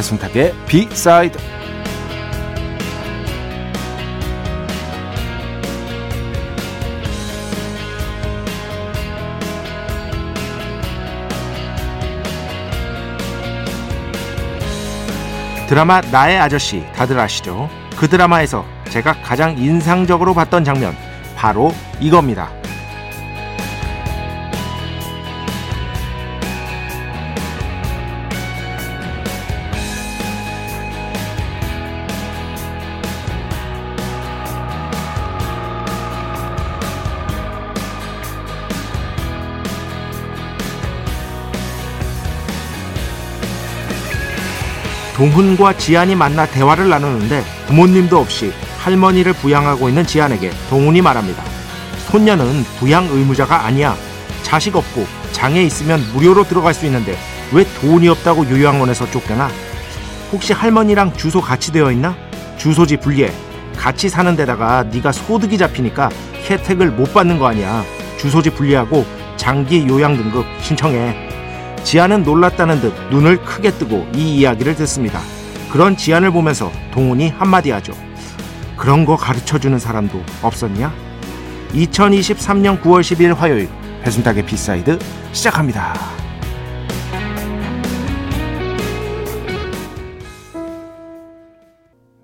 배순탁의 비사이드 드라마 나의 아저씨 다들 아시죠? 그 드라마에서 제가 가장 인상적으로 봤던 장면 바로 이겁니다. 동훈과 지안이 만나 대화를 나누는데 부모님도 없이 할머니를 부양하고 있는 지안에게 동훈이 말합니다. 손녀는 부양 의무자가 아니야. 자식 없고 장애 있으면 무료로 들어갈 수 있는데 왜 돈이 없다고 요양원에서 쫓겨나? 혹시 할머니랑 주소 같이 되어 있나? 주소지 분리해. 같이 사는 데다가 네가 소득이 잡히니까 혜택을 못 받는 거 아니야. 주소지 분리하고 장기 요양 등급 신청해. 지안은 놀랐다는 듯 눈을 크게 뜨고 이 이야기를 듣습니다. 그런 지안을 보면서 동훈이 한마디 하죠. 그런 거 가르쳐 주는 사람도 없었냐? 2023년 9월 10일 화요일 배순탁의 B side 시작합니다.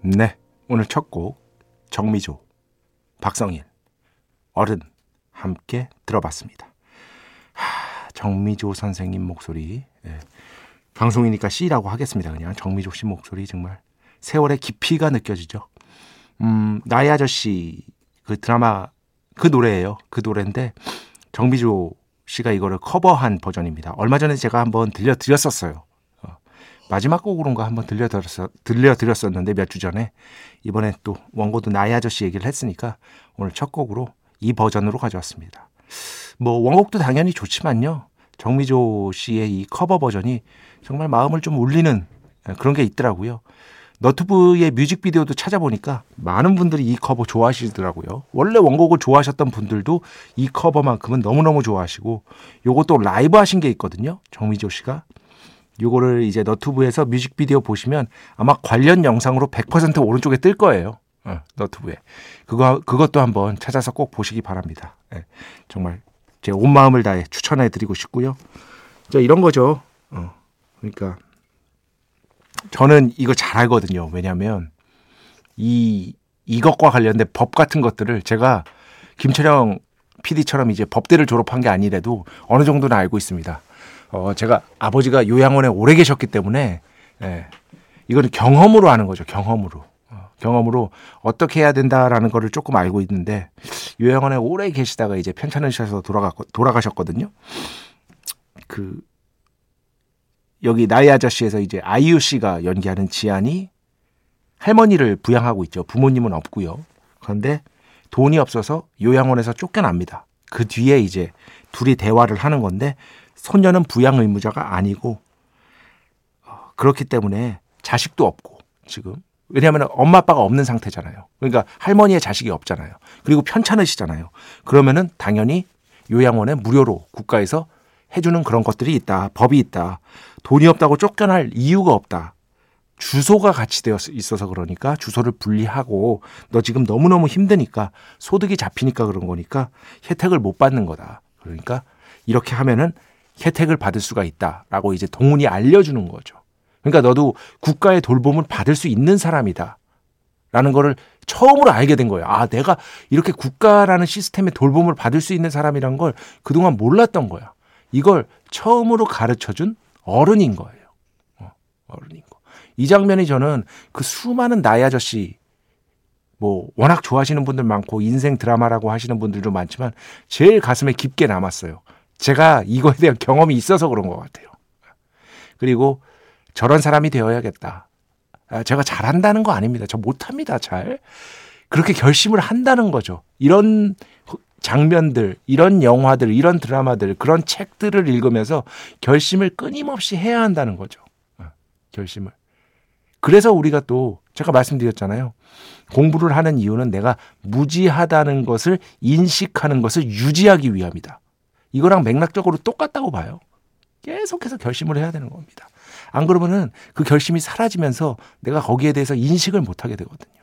네, 오늘 첫 곡 정미조, 박성일, 어른 함께 들어봤습니다. 정미조 선생님 목소리. 예. 방송이니까 C라고 하겠습니다. 그냥 정미조 씨 목소리 정말 세월의 깊이가 느껴지죠. 음, 나의 아저씨 그 드라마 그 노래예요. 그 노래인데 정미조 씨가 이거를 커버한 버전입니다. 얼마 전에 제가 한번 들려드렸었어요. 어, 마지막 곡으로인가 한번 들려드렸, 들려드렸었는데 몇 주 전에 이번에 또 원고도 나의 아저씨 얘기를 했으니까 오늘 첫 곡으로 이 버전으로 가져왔습니다. 뭐 원곡도 당연히 좋지만요. 정미조 씨의 이 커버 버전이 정말 마음을 좀 울리는 그런 게 있더라고요. 너튜브의 뮤직비디오도 찾아보니까 많은 분들이 이 커버 좋아하시더라고요. 원래 원곡을 좋아하셨던 분들도 이 커버만큼은 너무너무 좋아하시고 요것도 라이브 하신 게 있거든요. 정미조 씨가. 요거를 이제 너튜브에서 뮤직비디오 보시면 아마 관련 영상으로 100% 오른쪽에 뜰 거예요. 어, 너튜브에. 그거, 그것도 한번 찾아서 꼭 보시기 바랍니다. 예, 정말 제 온 마음을 다해 추천해 드리고 싶고요. 저 이런 거죠. 어, 그러니까 저는 이거 잘 알거든요. 왜냐하면 이 이것과 관련된 법 같은 것들을 제가 김철영 PD처럼 이제 법대를 졸업한 게 아니래도 어느 정도는 알고 있습니다. 어, 제가 아버지가 요양원에 오래 계셨기 때문에 예, 이거는 경험으로 하는 거죠. 경험으로. 경험으로 어떻게 해야 된다라는 거를 조금 알고 있는데 요양원에 오래 계시다가 이제 편찮으셔서 돌아가 돌아가셨거든요. 그 여기 나이 아저씨에서 이제 아이유 씨가 연기하는 지안이 할머니를 부양하고 있죠. 부모님은 없고요. 그런데 돈이 없어서 요양원에서 쫓겨납니다. 그 뒤에 이제 둘이 대화를 하는 건데 소녀는 부양 의무자가 아니고 어, 그렇기 때문에 자식도 없고 지금 왜냐하면 엄마 아빠가 없는 상태잖아요. 그러니까 할머니의 자식이 없잖아요. 그리고 편찮으시잖아요. 그러면은 당연히 요양원에 무료로 국가에서 해주는 그런 것들이 있다. 법이 있다. 돈이 없다고 쫓겨날 이유가 없다. 주소가 같이 되어 있어서 그러니까 주소를 분리하고 너 지금 너무너무 힘드니까 소득이 잡히니까 그런 거니까 혜택을 못 받는 거다. 그러니까 이렇게 하면은 혜택을 받을 수가 있다라고 이제 동훈이 알려주는 거죠. 그러니까 너도 국가의 돌봄을 받을 수 있는 사람이다. 라는 거를 처음으로 알게 된 거예요. 아, 내가 이렇게 국가라는 시스템의 돌봄을 받을 수 있는 사람이란 걸 그동안 몰랐던 거야. 이걸 처음으로 가르쳐 준 어른인 거예요. 어, 어른인 거. 이 장면이 저는 그 수많은 나이 아저씨 뭐 워낙 좋아하시는 분들 많고 인생 드라마라고 하시는 분들도 많지만 제일 가슴에 깊게 남았어요. 제가 이거에 대한 경험이 있어서 그런 것 같아요. 그리고 저런 사람이 되어야겠다. 아, 제가 잘한다는 거 아닙니다. 저 못합니다. 잘. 그렇게 결심을 한다는 거죠. 이런 장면들, 이런 영화들, 이런 드라마들, 그런 책들을 읽으면서 결심을 끊임없이 해야 한다는 거죠. 어, 결심을. 그래서 우리가 또 제가 말씀드렸잖아요. 공부를 하는 이유는 내가 무지하다는 것을 인식하는 것을 유지하기 위함이다. 이거랑 맥락적으로 똑같다고 봐요. 계속해서 결심을 해야 되는 겁니다. 안 그러면은 그 결심이 사라지면서 내가 거기에 대해서 인식을 못 하게 되거든요.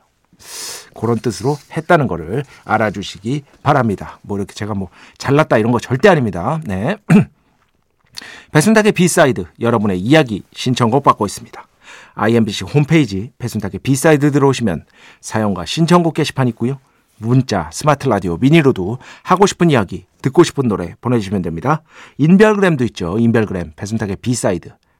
그런 뜻으로 했다는 거를 알아주시기 바랍니다. 뭐 이렇게 제가 뭐 잘났다 이런 거 절대 아닙니다. 네. 배순탁의 B side 여러분의 이야기 신청곡 받고 있습니다. IMBC 홈페이지 배순탁의 B side 들어오시면 사연과 신청곡 게시판 있고요. 문자, 스마트 라디오, mini로도 하고 싶은 이야기, 듣고 싶은 노래 보내주시면 됩니다. 인별그램도 있죠. 인별그램 배순탁의 B side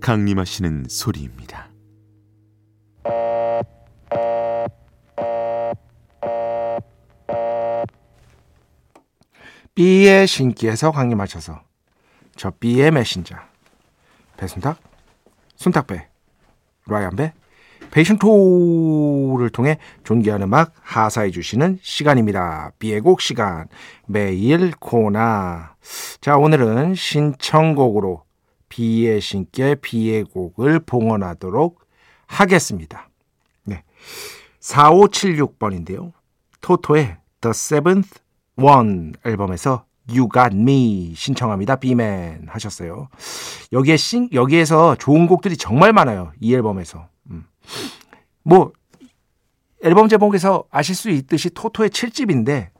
강림하시는 소리입니다. B의 신기에서 강림하셔서 저 B의 메신저. 배순탁, 순탁배, 라이언배, 페이션토를 통해 존귀한 음악 하사해 주시는 시간입니다. 비의 곡 시간. 매일 코나 자 오늘은 신청곡으로 비의 신께 비의 곡을 봉헌하도록 하겠습니다. 네. 4576번인데요. 토토의 The Seventh One 앨범에서 You Got Me 신청합니다. 비맨 하셨어요. 여기에 신, 여기에서 좋은 곡들이 정말 많아요. 이 앨범에서. 음. 뭐 앨범 제목에서 아실 수 있듯이 토토의 7집인데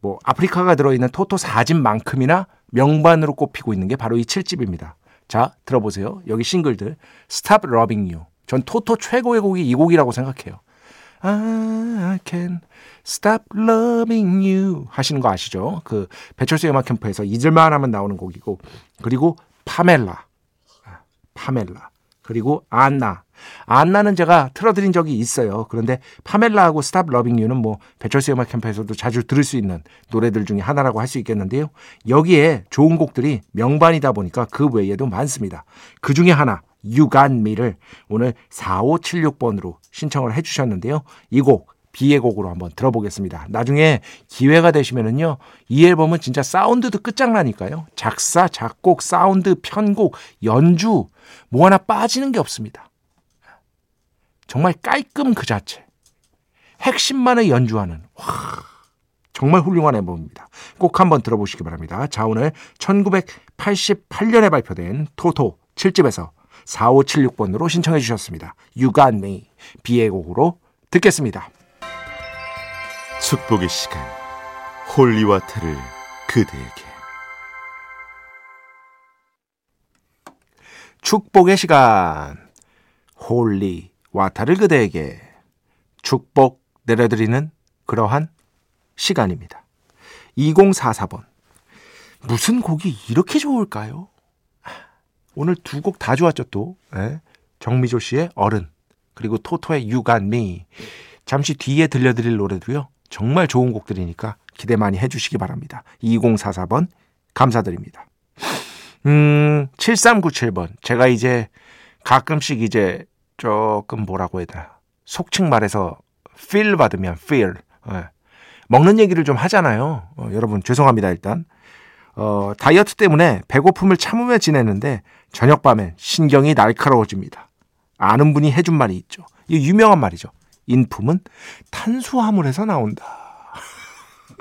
뭐 아프리카가 들어있는 토토 4집만큼이나 명반으로 꼽히고 있는 게 바로 이 7집입니다. 자, 들어보세요. 여기 싱글들. Stop Loving You. 전 토토 최고의 곡이 이 곡이라고 생각해요. I can stop loving you 하시는 거 아시죠? 그 배철수 음악 캠프에서 잊을만 하면 나오는 곡이고 그리고 파멜라 아, 파멜라 그리고 안나 안나는 제가 틀어드린 적이 있어요. 그런데 파멜라하고 Stop Loving You는 뭐 배철수 음악 캠프에서도 자주 들을 수 있는 노래들 중에 하나라고 할 수 있겠는데요. 여기에 좋은 곡들이 명반이다 보니까 그 외에도 많습니다. 그 중에 하나 Me를 오늘 4576번으로 신청을 해주셨는데요. 이 곡 비의 곡으로 한번 들어보겠습니다. 나중에 기회가 되시면은요, 이 앨범은 진짜 사운드도 끝장나니까요. 작사, 작곡, 사운드, 편곡, 연주, 뭐 하나 빠지는 게 없습니다. 정말 깔끔 그 자체. 핵심만을 연주하는 와, 정말 훌륭한 앨범입니다. 꼭 한번 들어보시기 바랍니다. 자 오늘 1988년에 발표된 토토 7집에서 4576번으로 신청해 주셨습니다. You Got Me B의 곡으로 듣겠습니다. 축복의 시간 holy water를 그대에게 축복의 시간 holy water를 그대에게 축복 내려드리는 그러한 시간입니다. 2044번. 무슨 곡이 이렇게 좋을까요? 오늘 두 곡 다 좋았죠, 또. 네. 정미조 씨의 어른, 그리고 토토의 You Got Me. 잠시 뒤에 들려드릴 노래도요, 정말 좋은 곡들이니까 기대 많이 해주시기 바랍니다. 2044번, 감사드립니다. 음, 7397번. 제가 이제 가끔씩 이제 조금 뭐라고 해야 되나. 속칭 말해서 feel 받으면 feel. 네. 먹는 얘기를 좀 하잖아요. 어, 여러분 죄송합니다 일단. 어, 다이어트 때문에 배고픔을 참으며 지내는데 저녁 밤엔 신경이 날카로워집니다. 아는 분이 해준 말이 있죠. 이 유명한 말이죠. 인품은 탄수화물에서 나온다.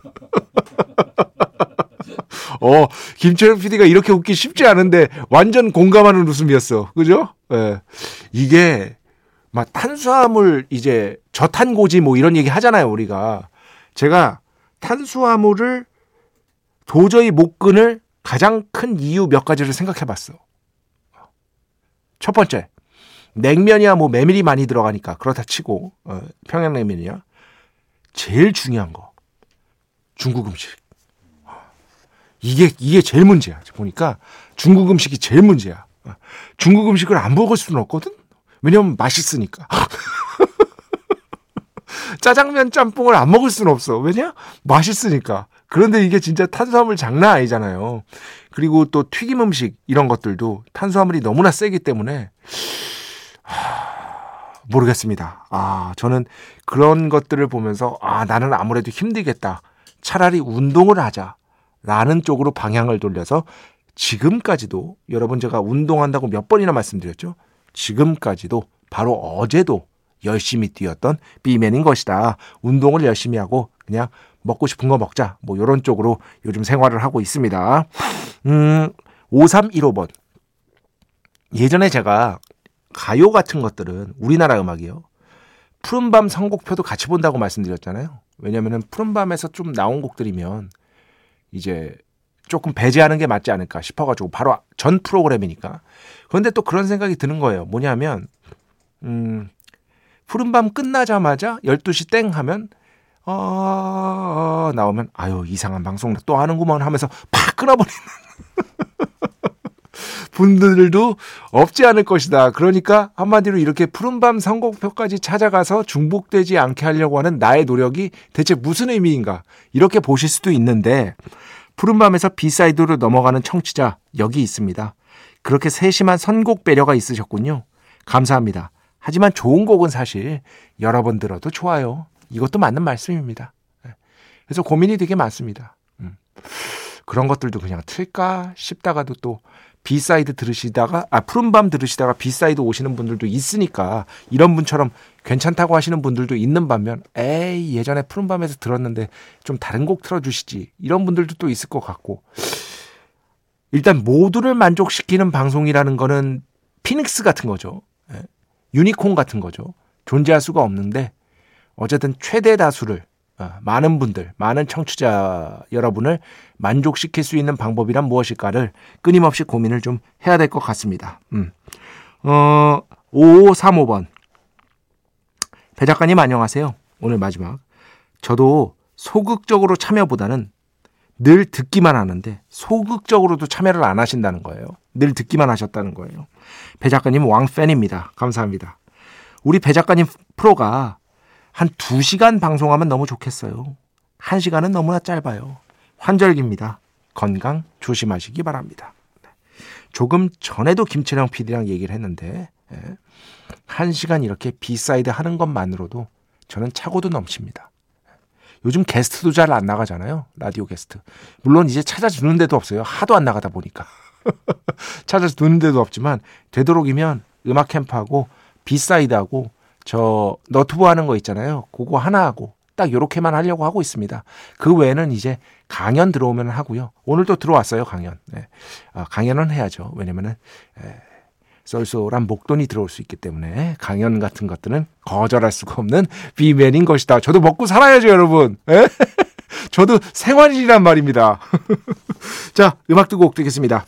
어, 김철현 PD가 이렇게 웃기 쉽지 않은데 완전 공감하는 웃음이었어. 그죠? 예. 이게 막 탄수화물 이제 저탄고지 뭐 이런 얘기 하잖아요, 우리가. 제가 탄수화물을 도저히 못 끊을 가장 큰 이유 몇 가지를 생각해 봤어. 첫 번째, 냉면이야 뭐 메밀이 많이 들어가니까 그렇다 치고 어, 평양냉면이야. 제일 중요한 거 중국 음식. 이게 이게 제일 문제야. 보니까 중국 음식이 제일 문제야. 어, 중국 음식을 안 먹을 수는 없거든. 왜냐면 맛있으니까. 짜장면 짬뽕을 안 먹을 수는 없어. 왜냐? 맛있으니까. 그런데 이게 진짜 탄수화물 장난 아니잖아요. 그리고 또 튀김 음식 이런 것들도 탄수화물이 너무나 세기 때문에 모르겠습니다. 아, 저는 그런 것들을 보면서 아, 나는 아무래도 힘들겠다. 차라리 운동을 하자. 라는 쪽으로 방향을 돌려서 지금까지도 여러분 제가 운동한다고 몇 번이나 말씀드렸죠. 지금까지도 바로 어제도 열심히 뛰었던 비맨인 것이다. 운동을 열심히 하고 그냥 먹고 싶은 거 먹자. 뭐 이런 쪽으로 요즘 생활을 하고 있습니다. 음, 5315번. 예전에 제가 가요 같은 것들은 우리나라 음악이요. 푸른밤 선곡표도 같이 본다고 말씀드렸잖아요. 왜냐면은 푸른밤에서 좀 나온 곡들이면 이제 조금 배제하는 게 맞지 않을까 싶어가지고 바로 전 프로그램이니까. 그런데 또 그런 생각이 드는 거예요. 뭐냐면, 음, 푸른밤 끝나자마자 12시 땡 하면, 어, 나오면, 아유, 이상한 방송 또 하는구만 하면서 팍 끊어버리는. 분들도 없지 않을 것이다. 그러니까 한마디로 이렇게 푸른밤 선곡표까지 찾아가서 중복되지 않게 하려고 하는 나의 노력이 대체 무슨 의미인가? 이렇게 보실 수도 있는데 푸른밤에서 B side로 넘어가는 청취자 여기 있습니다. 그렇게 세심한 선곡 배려가 있으셨군요. 감사합니다. 하지만 좋은 곡은 사실 여러 번 들어도 좋아요. 이것도 맞는 말씀입니다. 네. 그래서 고민이 되게 많습니다. 음. 그런 것들도 그냥 틀까 싶다가도 또 B side 들으시다가 아 푸른밤 들으시다가 B side 오시는 분들도 있으니까 이런 분처럼 괜찮다고 하시는 분들도 있는 반면 에이 예전에 푸른밤에서 들었는데 좀 다른 곡 틀어주시지. 이런 분들도 또 있을 것 같고. 일단 모두를 만족시키는 방송이라는 거는 피닉스 같은 거죠. 예. 유니콘 같은 거죠. 존재할 수가 없는데 어쨌든 최대 다수를 어, 많은 분들, 많은 청취자 여러분을 만족시킬 수 있는 방법이란 무엇일까를 끊임없이 고민을 좀 해야 될 것 같습니다. 음. 어, 5535번. 배 작가님 안녕하세요. 오늘 마지막. 저도 소극적으로 참여보다는 늘 듣기만 하는데 소극적으로도 참여를 안 하신다는 거예요. 늘 듣기만 하셨다는 거예요. 배 작가님 왕팬입니다. 감사합니다. 우리 배 작가님 프로가 한 2시간 방송하면 너무 좋겠어요. 1시간은 너무나 짧아요. 환절기입니다. 건강 조심하시기 바랍니다. 네. 조금 전에도 김철영 PD랑 얘기를 했는데 예. 1시간 이렇게 B side 하는 것만으로도 저는 차고도 넘칩니다. 요즘 게스트도 잘 안 나가잖아요. 라디오 게스트. 물론 이제 찾아주는 데도 없어요. 하도 안 나가다 보니까. 찾아주는 데도 없지만 되도록이면 음악 캠프하고 비사이드하고 저 너튜브 하는 거 있잖아요. 그거 하나 하고 딱 요렇게만 하려고 하고 있습니다. 그 외에는 이제 강연 들어오면 하고요. 오늘도 들어왔어요, 강연. 네. 아, 강연은 해야죠. 왜냐면은 에, 쏠쏠한 목돈이 들어올 수 있기 때문에 강연 같은 것들은 거절할 수가 없는 비맨인 것이다. 저도 먹고 살아야죠, 여러분. 에? 저도 생활이란 말입니다. 자, 음악 듣고 듣겠습니다.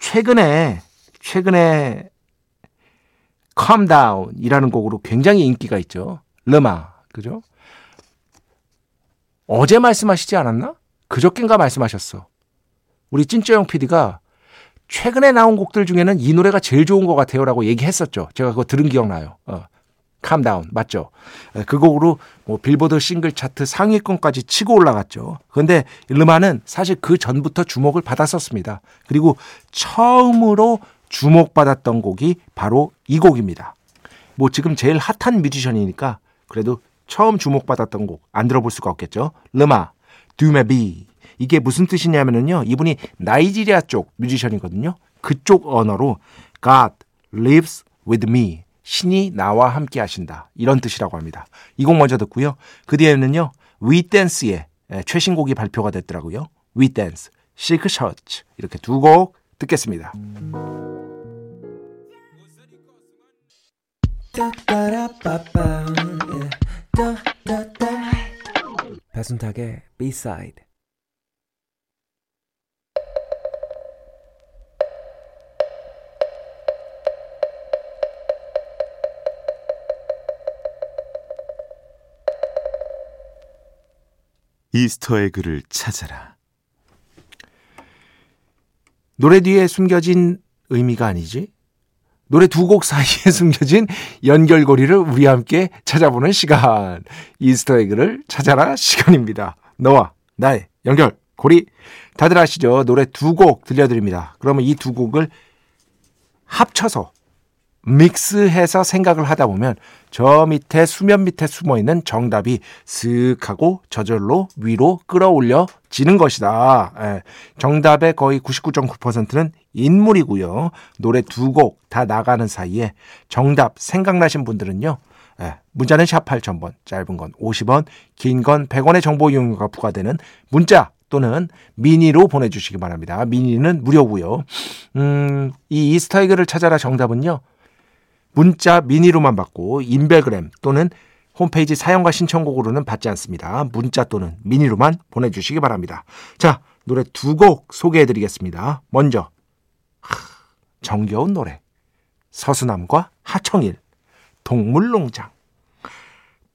최근에 최근에 Calm Down이라는 곡으로 굉장히 인기가 있죠. 르마, 그죠? 어제 말씀하시지 않았나? 그저께인가 말씀하셨어. 우리 찐쩌영 PD가 최근에 나온 곡들 중에는 이 노래가 제일 좋은 것 같아요라고 얘기했었죠. 제가 그거 들은 기억나요. 어. 캄다운 맞죠? 그 곡으로 뭐 빌보드 싱글 차트 상위권까지 치고 올라갔죠. 그런데 르마는 사실 그 전부터 주목을 받았었습니다. 그리고 처음으로 주목받았던 곡이 바로 이 곡입니다. 뭐 지금 제일 핫한 뮤지션이니까 그래도 처음 주목받았던 곡 안 들어볼 수가 없겠죠. 르마, 두메비. 이게 무슨 뜻이냐면요. 이분이 나이지리아 쪽 뮤지션이거든요. 그쪽 언어로 God lives with me. 신이 나와 함께 하신다. 이런 뜻이라고 합니다. 이 곡 먼저 듣고요. 그 뒤에는요. 위댄스의 최신곡이 발표가 됐더라고요. 위댄스, 실크 셔츠 이렇게 두 곡 듣겠습니다. 배순탁의 B-side Easter egg를 찾아라. 노래 뒤에 숨겨진 의미가 아니지? 노래 두 곡 사이에 숨겨진 연결고리를 우리 함께 찾아보는 시간. Easter egg를 찾아라 시간입니다. 너와 나의 연결고리. 다들 아시죠? 노래 두 곡 들려드립니다. 그러면 이 두 곡을 합쳐서 믹스해서 생각을 하다 보면 저 밑에 수면 밑에 숨어 있는 정답이 슥 하고 저절로 위로 끌어올려지는 것이다. 예, 정답의 거의 99.9%는 인물이고요. 노래 두 곡 다 나가는 사이에 정답 생각나신 분들은요. 예, 문자는 샵 8000번, 짧은 건 50원, 긴 건 100원의 정보 이용료가 부과되는 문자 또는 미니로 보내주시기 바랍니다. 미니는 무료고요. 음, 이 이스타에그를 찾아라 정답은요. 문자 미니로만 받고 인별그램 또는 홈페이지 사용과 신청곡으로는 받지 않습니다. 문자 또는 미니로만 보내주시기 바랍니다. 자, 노래 두 곡 소개해드리겠습니다. 먼저 정겨운 노래 서수남과 하청일 동물농장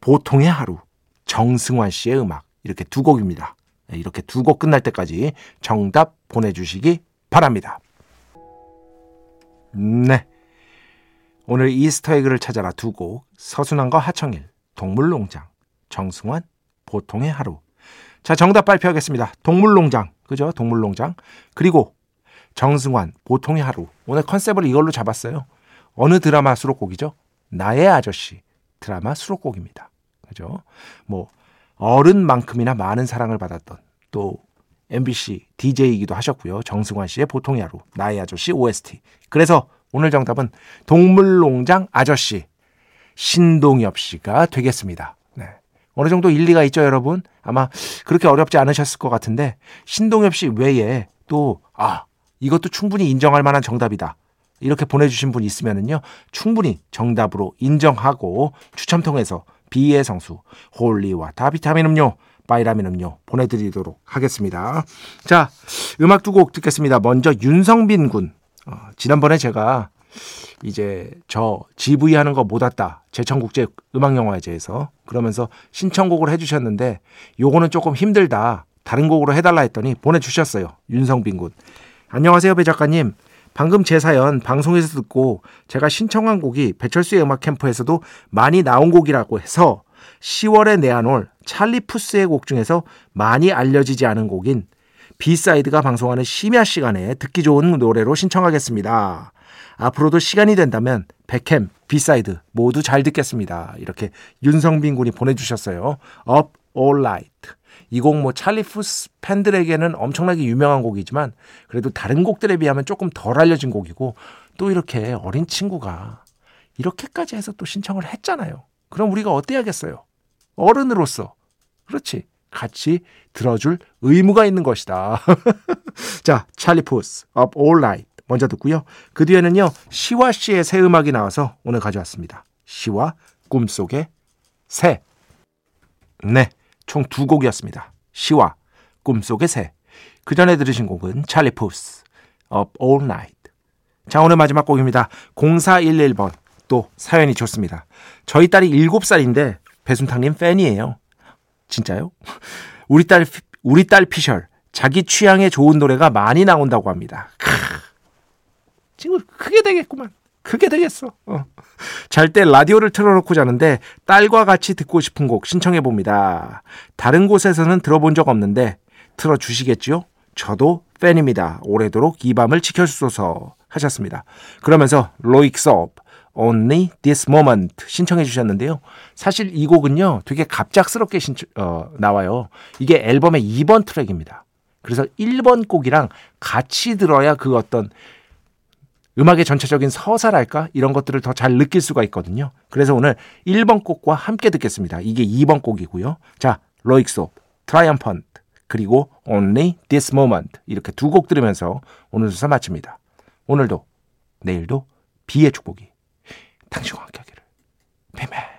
보통의 하루 정승환 씨의 음악 이렇게 두 곡입니다. 네, 이렇게 두 곡 끝날 때까지 정답 보내주시기 바랍니다. 네. 오늘 이스터에그를 찾아라 두 곡. 서순환과 하청일 동물농장. 정승환 보통의 하루. 자 정답 발표하겠습니다. 동물농장. 그죠? 동물농장. 그리고 정승환 보통의 하루. 오늘 컨셉을 이걸로 잡았어요. 어느 드라마 수록곡이죠? 나의 아저씨 드라마 수록곡입니다. 그죠? 뭐 어른만큼이나 많은 사랑을 받았던 또 MBC DJ이기도 하셨고요. 정승환 씨의 보통의 하루 나의 아저씨 OST 그래서 오늘 정답은 동물농장 아저씨 신동엽 씨가 되겠습니다. 네. 어느 정도 일리가 있죠, 여러분? 아마 그렇게 어렵지 않으셨을 것 같은데 신동엽 씨 외에 또 아, 이것도 충분히 인정할 만한 정답이다. 이렇게 보내주신 분 있으면은요, 충분히 정답으로 인정하고 추첨 통해서 B의 성수, 홀리와 다비타민 음료, 비타민 음료 보내드리도록 하겠습니다. 자, 음악 두 곡 듣겠습니다. 먼저 윤성빈 군. 어, 지난번에 제가 이제 저 GV 하는 거 못 왔다. 제천국제 음악영화제에서 그러면서 신청곡을 해주셨는데 요거는 조금 힘들다. 다른 곡으로 해달라 했더니 보내주셨어요. 윤성빈 군. 안녕하세요, 배 작가님. 방금 제 사연 방송에서 듣고 제가 신청한 곡이 배철수의 음악 캠프에서도 많이 나온 곡이라고 해서 10월에 내한 올 찰리 푸스의 곡 중에서 많이 알려지지 않은 곡인 B side가 방송하는 심야 시간에 듣기 좋은 노래로 신청하겠습니다. 앞으로도 시간이 된다면 배캠, B side 모두 잘 듣겠습니다. 이렇게 윤성빈 군이 보내주셨어요. Up All Night. 이 곡 뭐 찰리 푸스 팬들에게는 엄청나게 유명한 곡이지만 그래도 다른 곡들에 비하면 조금 덜 알려진 곡이고 또 이렇게 어린 친구가 이렇게까지 해서 또 신청을 했잖아요. 그럼 우리가 어때야겠어요? 어른으로서. 그렇지. 같이 들어줄 의무가 있는 것이다. 자, 찰리 푸스, Up All Night 먼저 듣고요. 그 뒤에는요, 시와 씨의 새 음악이 나와서 오늘 가져왔습니다. 시와 꿈속의 새. 네, 총 두 곡이었습니다. 시와 꿈속의 새. 그 전에 들으신 곡은 찰리 푸스, Up All Night. 자, 오늘 마지막 곡입니다. 0411번. 또 사연이 좋습니다. 저희 딸이 7살인데 배순탁님 팬이에요. 진짜요? 우리 딸 우리 딸 피셜 자기 취향에 좋은 노래가 많이 나온다고 합니다. 크. 지금 크게 되겠구만. 크게 되겠어. 어. 잘 때 라디오를 틀어놓고 자는데 딸과 같이 듣고 싶은 곡 신청해 봅니다. 다른 곳에서는 들어본 적 없는데 틀어주시겠지요? 저도 팬입니다. 오래도록 이 밤을 지켜주소서 하셨습니다. 그러면서 Röyksopp Only This Moment 신청해 주셨는데요. 사실 이 곡은요, 되게 갑작스럽게 신청, 어, 나와요. 이게 앨범의 2번 트랙입니다. 그래서 1번 곡이랑 같이 들어야 그 어떤 음악의 전체적인 서사랄까? 이런 것들을 더 잘 느낄 수가 있거든요. 그래서 오늘 1번 곡과 함께 듣겠습니다. 이게 2번 곡이고요. 자, Röyksopp, Triumphant, 그리고 Only This Moment 이렇게 두 곡 들으면서 오늘 수사 마칩니다. 오늘도 내일도 B의 축복이 당신과 함께 하기를. 뱀뱀